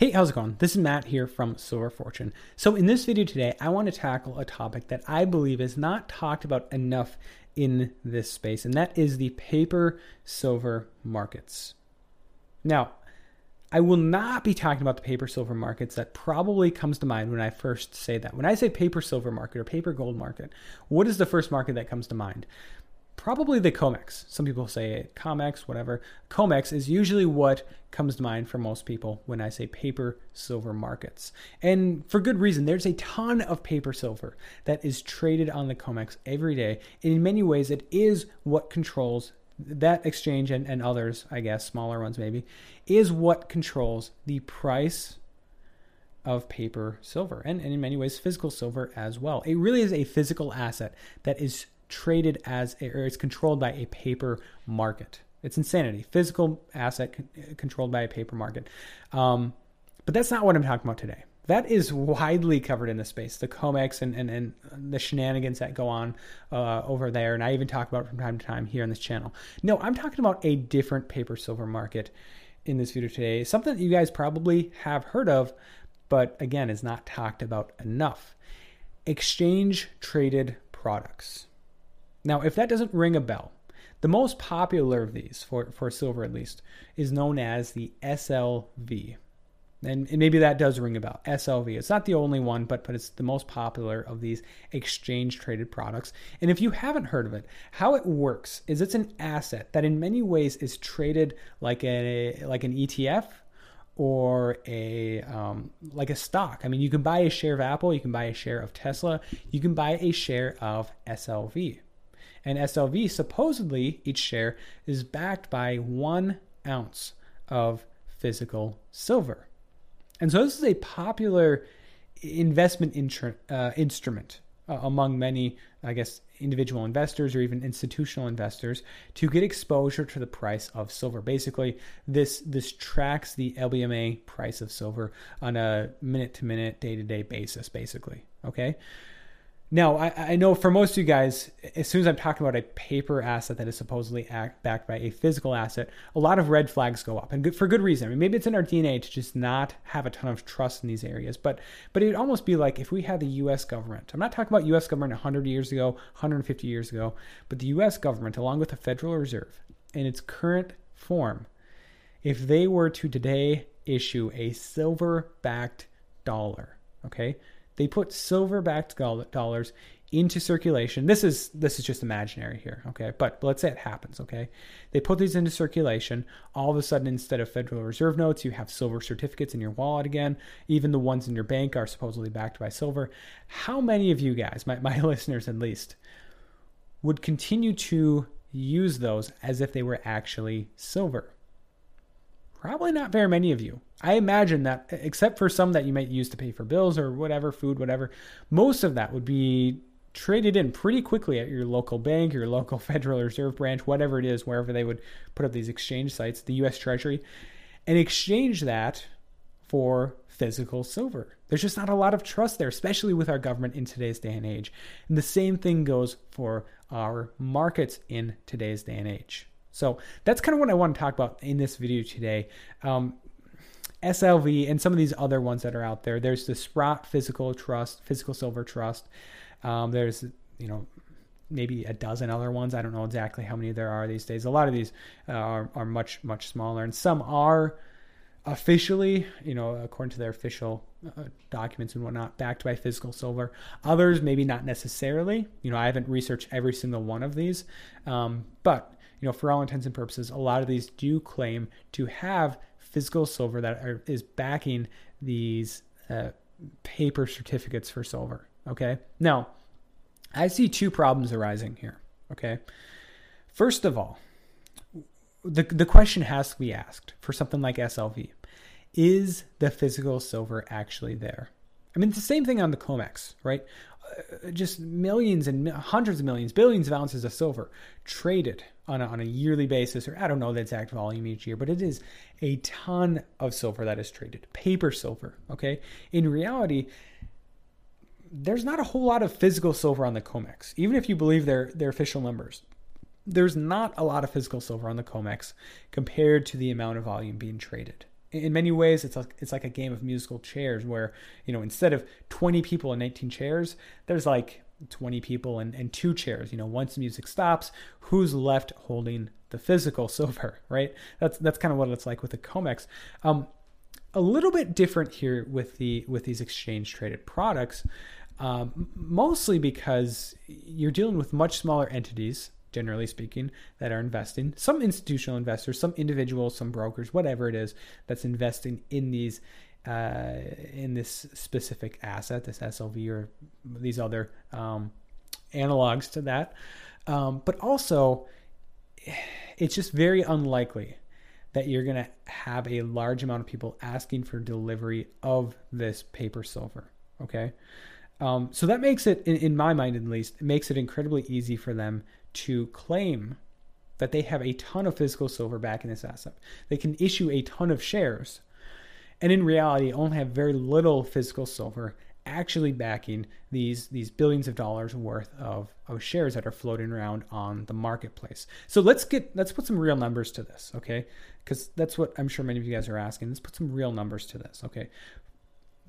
Hey, how's it going? This is Matt here from Silver Fortune. So, in this video today, I want to tackle a topic that I believe is not talked about enough in this space, and that is the paper silver markets. Now, I will not be talking about the paper silver markets. That probably comes to mind when I first say that. When I say paper silver market or paper gold market, what is the first market that comes to mind? Probably the COMEX. Some people say COMEX, whatever. COMEX is usually what comes to mind for most people when I say paper silver markets. And for good reason, there's a ton of paper silver that is traded on the COMEX every day. And in many ways, it is what controls that exchange and, and others, I guess, smaller ones maybe, is what controls the price of paper silver and, and in many ways physical silver as well. It really is a physical asset that is traded as a, or is controlled by a paper market. It's insanity. Physical asset con- controlled by a paper market. Um, but that's not what I'm talking about today. That is widely covered in the space, the COMEX and, and, and the shenanigans that go on uh, over there. And I even talk about it from time to time here on this channel. No, I'm talking about a different paper silver market in this video today. Something that you guys probably have heard of, but again, is not talked about enough. Exchange traded products. Now, if that doesn't ring a bell, the most popular of these, for, for silver at least, is known as the SLV. And, and maybe that does ring a bell. SLV. It's not the only one, but but it's the most popular of these exchange traded products. And if you haven't heard of it, how it works is it's an asset that in many ways is traded like a like an ETF or a um, like a stock. I mean, you can buy a share of Apple, you can buy a share of Tesla, you can buy a share of SLV. And SLV, supposedly, each share is backed by one ounce of physical silver. And so this is a popular investment uh, instrument uh, among many, I guess, individual investors or even institutional investors to get exposure to the price of silver. Basically, this this tracks the LBMA price of silver on a minute to minute, day to day basis. Basically, okay. Now, I, I, know for most of you guys, as soon as I'm talking about a paper asset that is supposedly act, backed by a physical asset, a lot of red flags go up, and good, for good reason. I mean, maybe it's in our DNA to just not have a ton of trust in these areas, but but it would almost be like if we had the U.S. government. I'm not talking about U.S. government 100 years ago, 150 years ago, but the U.S. government, along with the Federal Reserve, in its current form, if they were to today issue a silver-backed dollar, okay they put silver-backed dollars into circulation. This is this is just imaginary here, okay? But let's say it happens, okay? They put these into circulation. All of a sudden, instead of Federal Reserve notes, you have silver certificates in your wallet again. Even the ones in your bank are supposedly backed by silver. How many of you guys, my, my listeners at least, would continue to use those as if they were actually silver? Probably not very many of you. I imagine that, except for some that you might use to pay for bills or whatever, food, whatever, most of that would be traded in pretty quickly at your local bank, your local Federal Reserve branch, whatever it is, wherever they would put up these exchange sites, the US Treasury, and exchange that for physical silver. There's just not a lot of trust there, especially with our government in today's day and age. And the same thing goes for our markets in today's day and age. So that's kind of what I want to talk about in this video today. Um, SLV and some of these other ones that are out there. There's the Sprott Physical Trust, Physical Silver Trust. Um, there's, you know, maybe a dozen other ones. I don't know exactly how many there are these days. A lot of these uh, are, are much, much smaller, and some are officially, you know, according to their official uh, documents and whatnot, backed by physical silver. Others, maybe not necessarily. You know, I haven't researched every single one of these, um, but you know, for all intents and purposes, a lot of these do claim to have physical silver that are, is backing these uh, paper certificates for silver. Okay. Now, I see two problems arising here. Okay. First of all, the, the question has to be asked for something like SLV is the physical silver actually there? I mean, it's the same thing on the COMEX, right? Just millions and hundreds of millions, billions of ounces of silver traded on a, on a yearly basis, or I don't know the exact volume each year, but it is a ton of silver that is traded, paper silver. Okay, in reality, there's not a whole lot of physical silver on the COMEX, even if you believe their their official numbers. There's not a lot of physical silver on the COMEX compared to the amount of volume being traded in many ways it's like it's like a game of musical chairs where you know instead of 20 people and 18 chairs there's like 20 people and, and two chairs. You know once music stops who's left holding the physical silver right? That's that's kind of what it's like with the comex. Um, a little bit different here with the with these exchange traded products um, mostly because you're dealing with much smaller entities generally speaking, that are investing. Some institutional investors, some individuals, some brokers, whatever it is that's investing in these uh, in this specific asset, this SLV or these other um, analogs to that. Um, but also, it's just very unlikely that you're going to have a large amount of people asking for delivery of this paper silver. Okay. Um, so that makes it, in, in my mind at least, it makes it incredibly easy for them to claim that they have a ton of physical silver back in this asset. They can issue a ton of shares, and in reality, only have very little physical silver actually backing these these billions of dollars worth of, of shares that are floating around on the marketplace. So let's get let's put some real numbers to this, okay? Because that's what I'm sure many of you guys are asking. Let's put some real numbers to this, okay?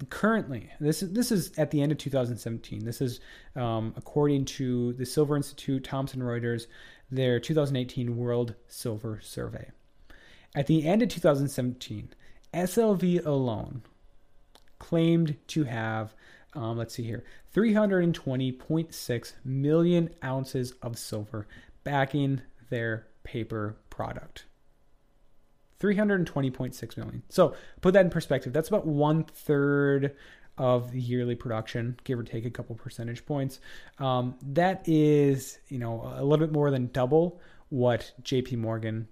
Currently this is this is at the end of 2017 this is um, according to the silver institute thomson reuters their 2018 world silver survey. At the end of 2017 slv alone claimed to have um, let's see here 320.6 million ounces of silver backing their paper product 320.6 million. So put that in perspective. That's about one third of the yearly production, give or take a couple percentage points. Um, that is, you know, a little bit more than double what J.P. Morgan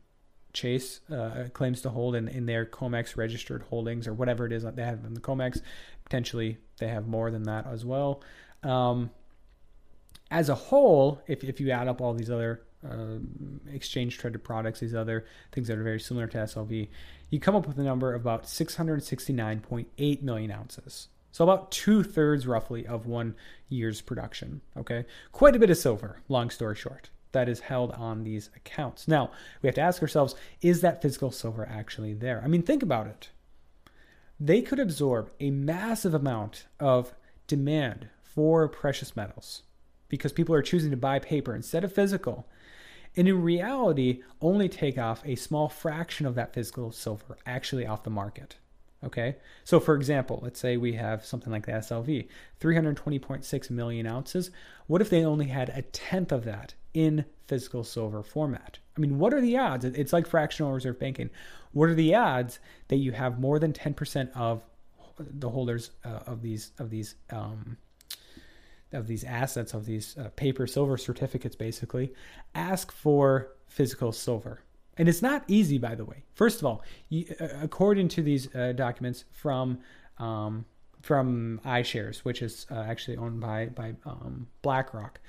Chase uh, claims to hold in, in their COMEX registered holdings or whatever it is that they have in the COMEX. Potentially, they have more than that as well. Um, as a whole, if, if you add up all these other uh, exchange traded products, these other things that are very similar to SLV, you come up with a number of about 669.8 million ounces. So about two thirds roughly of one year's production. Okay, quite a bit of silver. Long story short, that is held on these accounts. Now we have to ask ourselves: Is that physical silver actually there? I mean, think about it. They could absorb a massive amount of demand for precious metals because people are choosing to buy paper instead of physical and in reality only take off a small fraction of that physical silver actually off the market. Okay, so for example, let's say we have something like the SLV, 320.6 million ounces. What if they only had a tenth of that in physical silver format? I mean, what are the odds? It's like fractional reserve banking. What are the odds that you have more than 10% of the holders uh, of these of these um, of these assets of these uh, paper silver certificates basically ask for physical silver and it's not easy by the way first of all you, uh, according to these uh, documents from um, from iShares, which is uh, actually owned by by um, BlackRock,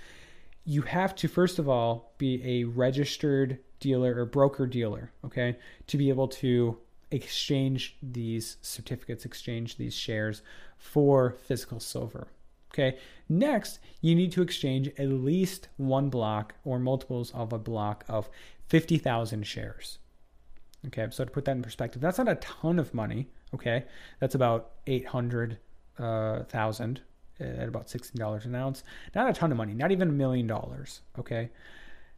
you have to first of all be a registered dealer or broker dealer, okay, to be able to exchange these certificates, exchange these shares for physical silver. Okay. Next, you need to exchange at least one block or multiples of a block of 50,000 shares. Okay. So to put that in perspective, that's not a ton of money. Okay. That's about 800,000 uh, at about $16 an ounce. Not a ton of money, not even a million dollars. Okay.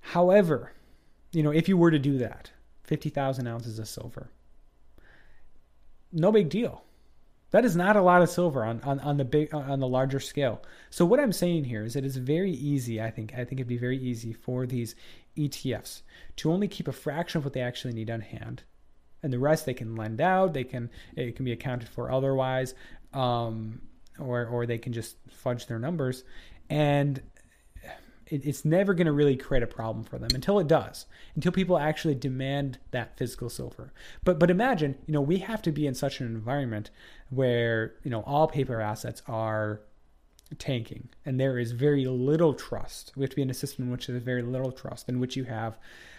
However, you know, if you were to do that, 50,000 ounces of silver, no big deal that is not a lot of silver on, on, on the big on the larger scale. So what I'm saying here is that it's very easy. I think I think it'd be very easy for these ETFs to only keep a fraction of what they actually need on hand, and the rest they can lend out. They can it can be accounted for otherwise, um, or or they can just fudge their numbers, and it, it's never going to really create a problem for them until it does, until people actually demand that physical silver. But but imagine, you know, we have to be in such an environment where you know all paper assets are tanking and there is very little trust. We have to be in a system in which there's very little trust, in which you have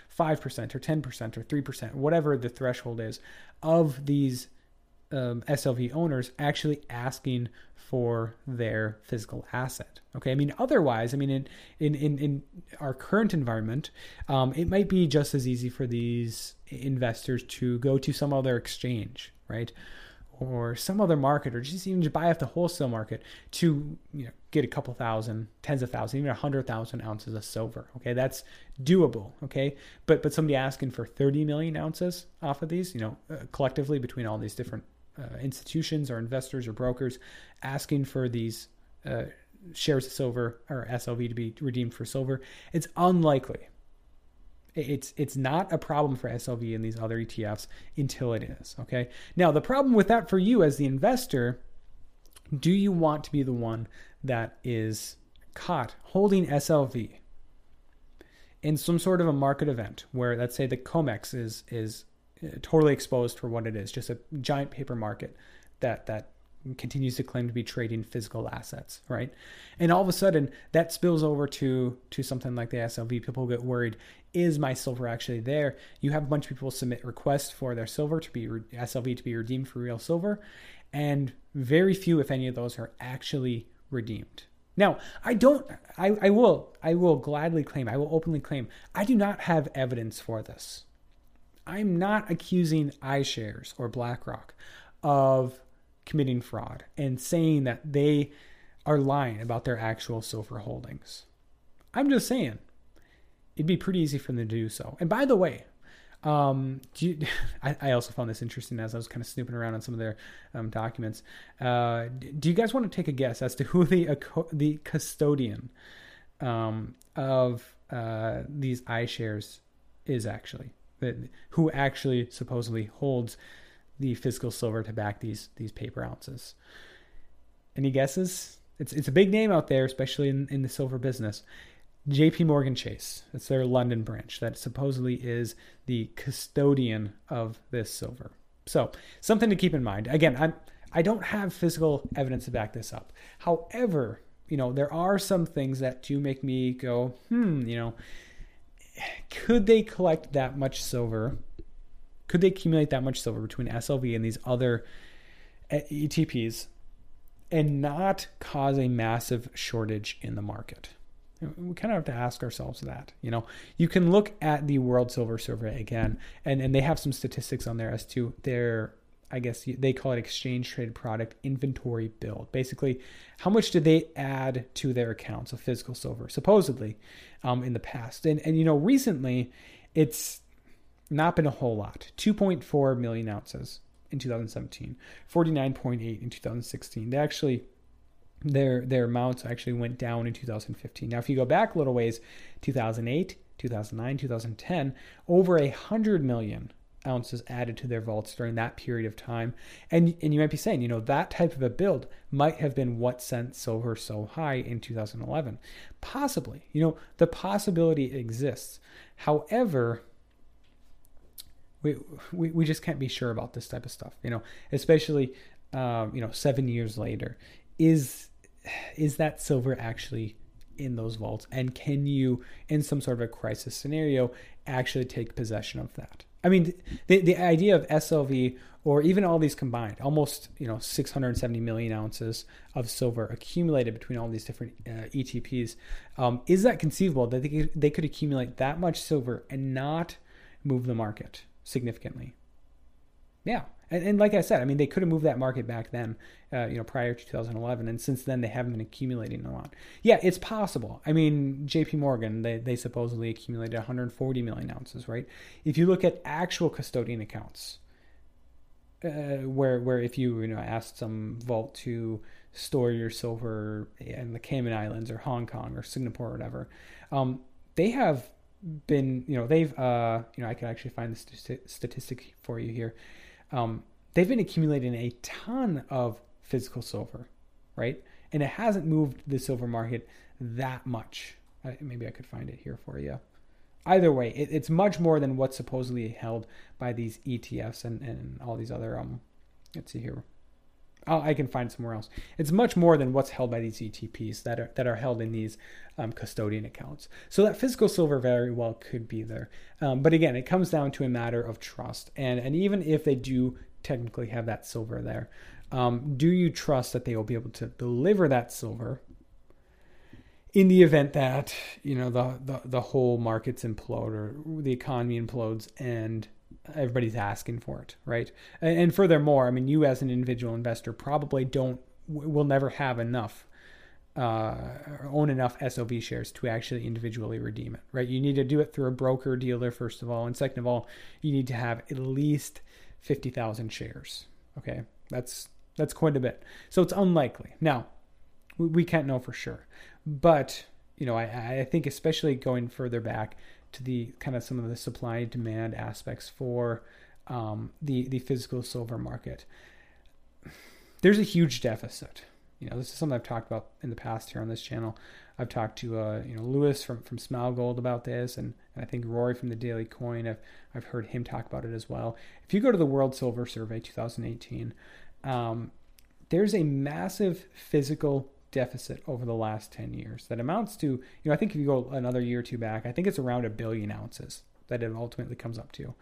five percent or ten percent or three percent, whatever the threshold is, of these um, SLV owners actually asking for their physical asset. Okay, I mean otherwise, I mean in in in, in our current environment, um, it might be just as easy for these investors to go to some other exchange, right? Or some other market, or just even just buy off the wholesale market to you know get a couple thousand, tens of thousands, even a hundred thousand ounces of silver. Okay, that's doable. Okay, but but somebody asking for thirty million ounces off of these, you know, uh, collectively between all these different uh, institutions or investors or brokers asking for these uh, shares of silver or SLV to be redeemed for silver, it's unlikely. It's it's not a problem for SLV and these other ETFs until it is. Okay. Now the problem with that for you as the investor, do you want to be the one that is caught holding SLV in some sort of a market event where let's say the COMEX is is totally exposed for what it is, just a giant paper market that that continues to claim to be trading physical assets, right? And all of a sudden that spills over to to something like the SLV. People get worried, is my silver actually there? You have a bunch of people submit requests for their silver to be SLV to be redeemed for real silver, and very few, if any of those, are actually redeemed. Now, I don't I, I will I will gladly claim, I will openly claim, I do not have evidence for this. I'm not accusing iShares or BlackRock of committing fraud and saying that they are lying about their actual silver holdings. I'm just saying it'd be pretty easy for them to do so. And by the way, um, you, I, I, also found this interesting as I was kind of snooping around on some of their um, documents. Uh, do you guys want to take a guess as to who the the custodian um, of uh, these iShares is actually? Who actually supposedly holds the physical silver to back these these paper ounces. Any guesses? It's it's a big name out there, especially in, in the silver business. JP Morgan Chase. It's their London branch that supposedly is the custodian of this silver. So, something to keep in mind. Again, I'm I don't have physical evidence to back this up. However, you know, there are some things that do make me go, hmm, you know, could they collect that much silver? Could they accumulate that much silver between SLV and these other uh, ETPs and not cause a massive shortage in the market? We kind of have to ask ourselves that. You know, you can look at the World Silver Survey again, and, and they have some statistics on there as to their I guess they call it exchange traded product inventory build. Basically, how much did they add to their accounts of physical silver, supposedly, um, in the past? And and you know, recently, it's not been a whole lot. 2.4 million ounces in 2017, 49.8 in 2016. They actually their their amounts actually went down in 2015. Now, if you go back a little ways, 2008, 2009, 2010, over a hundred million ounces added to their vaults during that period of time. And, and you might be saying, you know, that type of a build might have been what sent silver so high in 2011. Possibly, you know, the possibility exists. However, we, we, we just can't be sure about this type of stuff, you know, especially, um, you know, seven years later. Is, is that silver actually in those vaults? And can you, in some sort of a crisis scenario, actually take possession of that? I mean, the the idea of SLV or even all these combined, almost you know 670 million ounces of silver accumulated between all these different uh, ETPs, um, is that conceivable that they could, they could accumulate that much silver and not move the market significantly? Yeah, and, and, like I said, I mean, they could have moved that market back then, uh, you know, prior to 2011, and since then they haven't been accumulating a lot. Yeah, it's possible. I mean, J.P. Morgan, they, they supposedly accumulated 140 million ounces, right? If you look at actual custodian accounts, uh, where where if you you know asked some vault to store your silver in the Cayman Islands or Hong Kong or Singapore or whatever, um, they have been you know they've uh, you know I can actually find the st- statistic for you here um, they've been accumulating a ton of physical silver, right? And it hasn't moved the silver market that much, I, maybe I could find it here for you. Either way, it, it's much more than what's supposedly held by these ETFs and, and all these other um. Let's see here. Oh, I can find somewhere else. It's much more than what's held by these ETPs that are that are held in these um, custodian accounts. So that physical silver very well could be there. Um, but again, it comes down to a matter of trust. And and even if they do technically have that silver there, um, do you trust that they will be able to deliver that silver in the event that you know the the, the whole markets implode or the economy implodes and everybody's asking for it, right? And, furthermore, I mean, you as an individual investor probably don't will never have enough uh, own enough SLV shares to actually individually redeem it, right? You need to do it through a broker dealer first of all, and second of all, you need to have at least fifty thousand shares. Okay, that's that's quite a bit. So it's unlikely. Now, we, we can't know for sure, but you know, I, I think especially going further back, to the kind of some of the supply and demand aspects for um, the the physical silver market. There's a huge deficit. You know, this is something I've talked about in the past here on this channel. I've talked to uh, you know Lewis from from Smile Gold about this, and, and I think Rory from the Daily Coin. I've I've heard him talk about it as well. If you go to the World Silver Survey 2018, um, there's a massive physical deficit over the last 10 years that amounts to, you know, I think if you go another year or two back, I think it's around a billion ounces that it ultimately comes up to.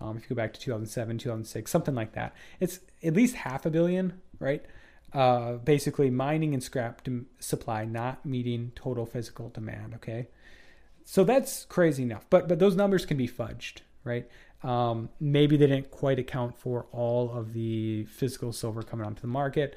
Um, if you go back to 2007, 2006, something like that, it's at least half a billion, right? Uh, basically, mining and scrap supply not meeting total physical demand. Okay, so that's crazy enough. But but those numbers can be fudged, right? Um, maybe they didn't quite account for all of the physical silver coming onto the market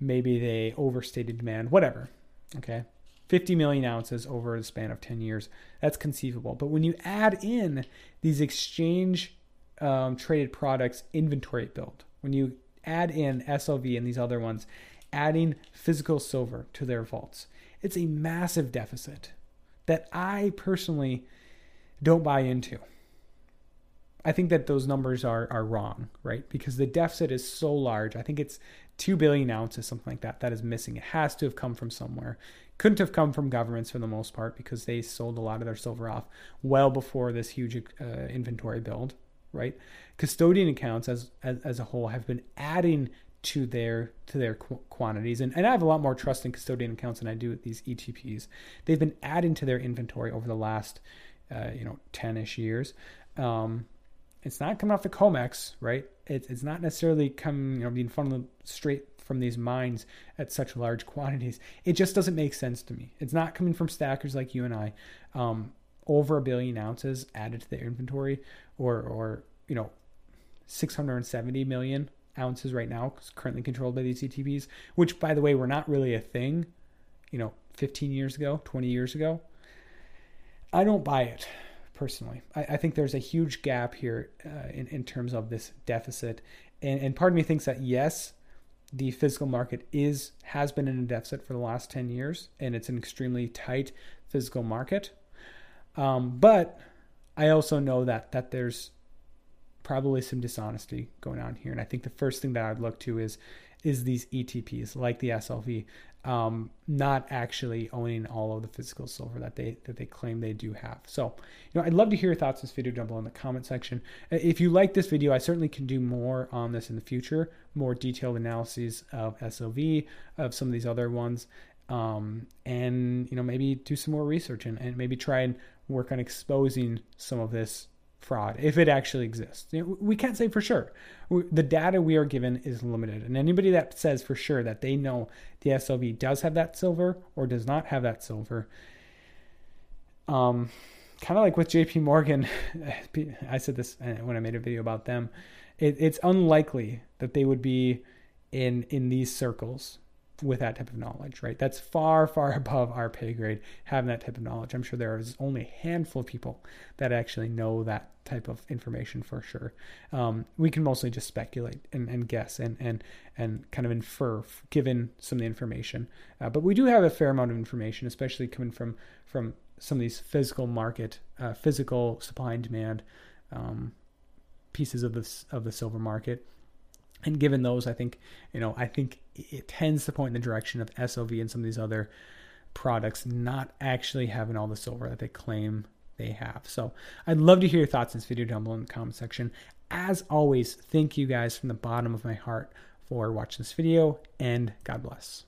maybe they overstated demand, whatever. Okay. 50 million ounces over the span of 10 years. That's conceivable. But when you add in these exchange um, traded products inventory build, when you add in SLV and these other ones, adding physical silver to their vaults, it's a massive deficit that I personally don't buy into. I think that those numbers are are wrong, right? Because the deficit is so large. I think it's 2 billion ounces, something like that, that is missing. It has to have come from somewhere. Couldn't have come from governments for the most part because they sold a lot of their silver off well before this huge uh, inventory build, right? Custodian accounts as, as, as a whole have been adding to their to their qu- quantities and, and I have a lot more trust in custodian accounts than I do with these ETPs. They've been adding to their inventory over the last uh, you know 10ish years. Um, it's not coming off the COMEX, right? It's, it's not necessarily coming, you know, being funneled straight from these mines at such large quantities. It just doesn't make sense to me. It's not coming from stackers like you and I. Um, over a billion ounces added to their inventory, or or you know, 670 million ounces right now, currently controlled by these ETPs, which by the way were not really a thing, you know, 15 years ago, 20 years ago. I don't buy it personally. I, I, think there's a huge gap here uh, in, in terms of this deficit. And, and part of me thinks that yes, the physical market is has been in a deficit for the last 10 years, and it's an extremely tight physical market. Um, but I also know that that there's probably some dishonesty going on here, and I think the first thing that I'd look to is is these ETPs like the SLV um, not actually owning all of the physical silver that they that they claim they do have. So, you know, I'd love to hear your thoughts on this video down below in the comment section. If you like this video, I certainly can do more on this in the future, more detailed analyses of SLV, of some of these other ones, um, and you know, maybe do some more research and, and maybe try and work on exposing some of this fraud if it actually exists. You know, we can't say for sure. The data we are given is limited, and anybody that says for sure that they know the SLV does have that silver or does not have that silver, um, kind of like with JP Morgan, I said this uh, when I made a video about them. It, it's unlikely that they would be in in these circles with that type of knowledge, right? That's far, far above our pay grade having that type of knowledge. I'm sure there is only a handful of people that actually know that type of information for sure. Um, we can mostly just speculate and, and, guess and, and, and kind of infer given some of the information. Uh, but we do have a fair amount of information, especially coming from, from some of these physical market, uh, physical supply and demand um, pieces of this of the silver market and given those, I think, you know, I think it tends to point in the direction of SLV and some of these other products not actually having all the silver that they claim they have. So I'd love to hear your thoughts in this video down below in the comment section. As always, thank you guys from the bottom of my heart for watching this video and God bless.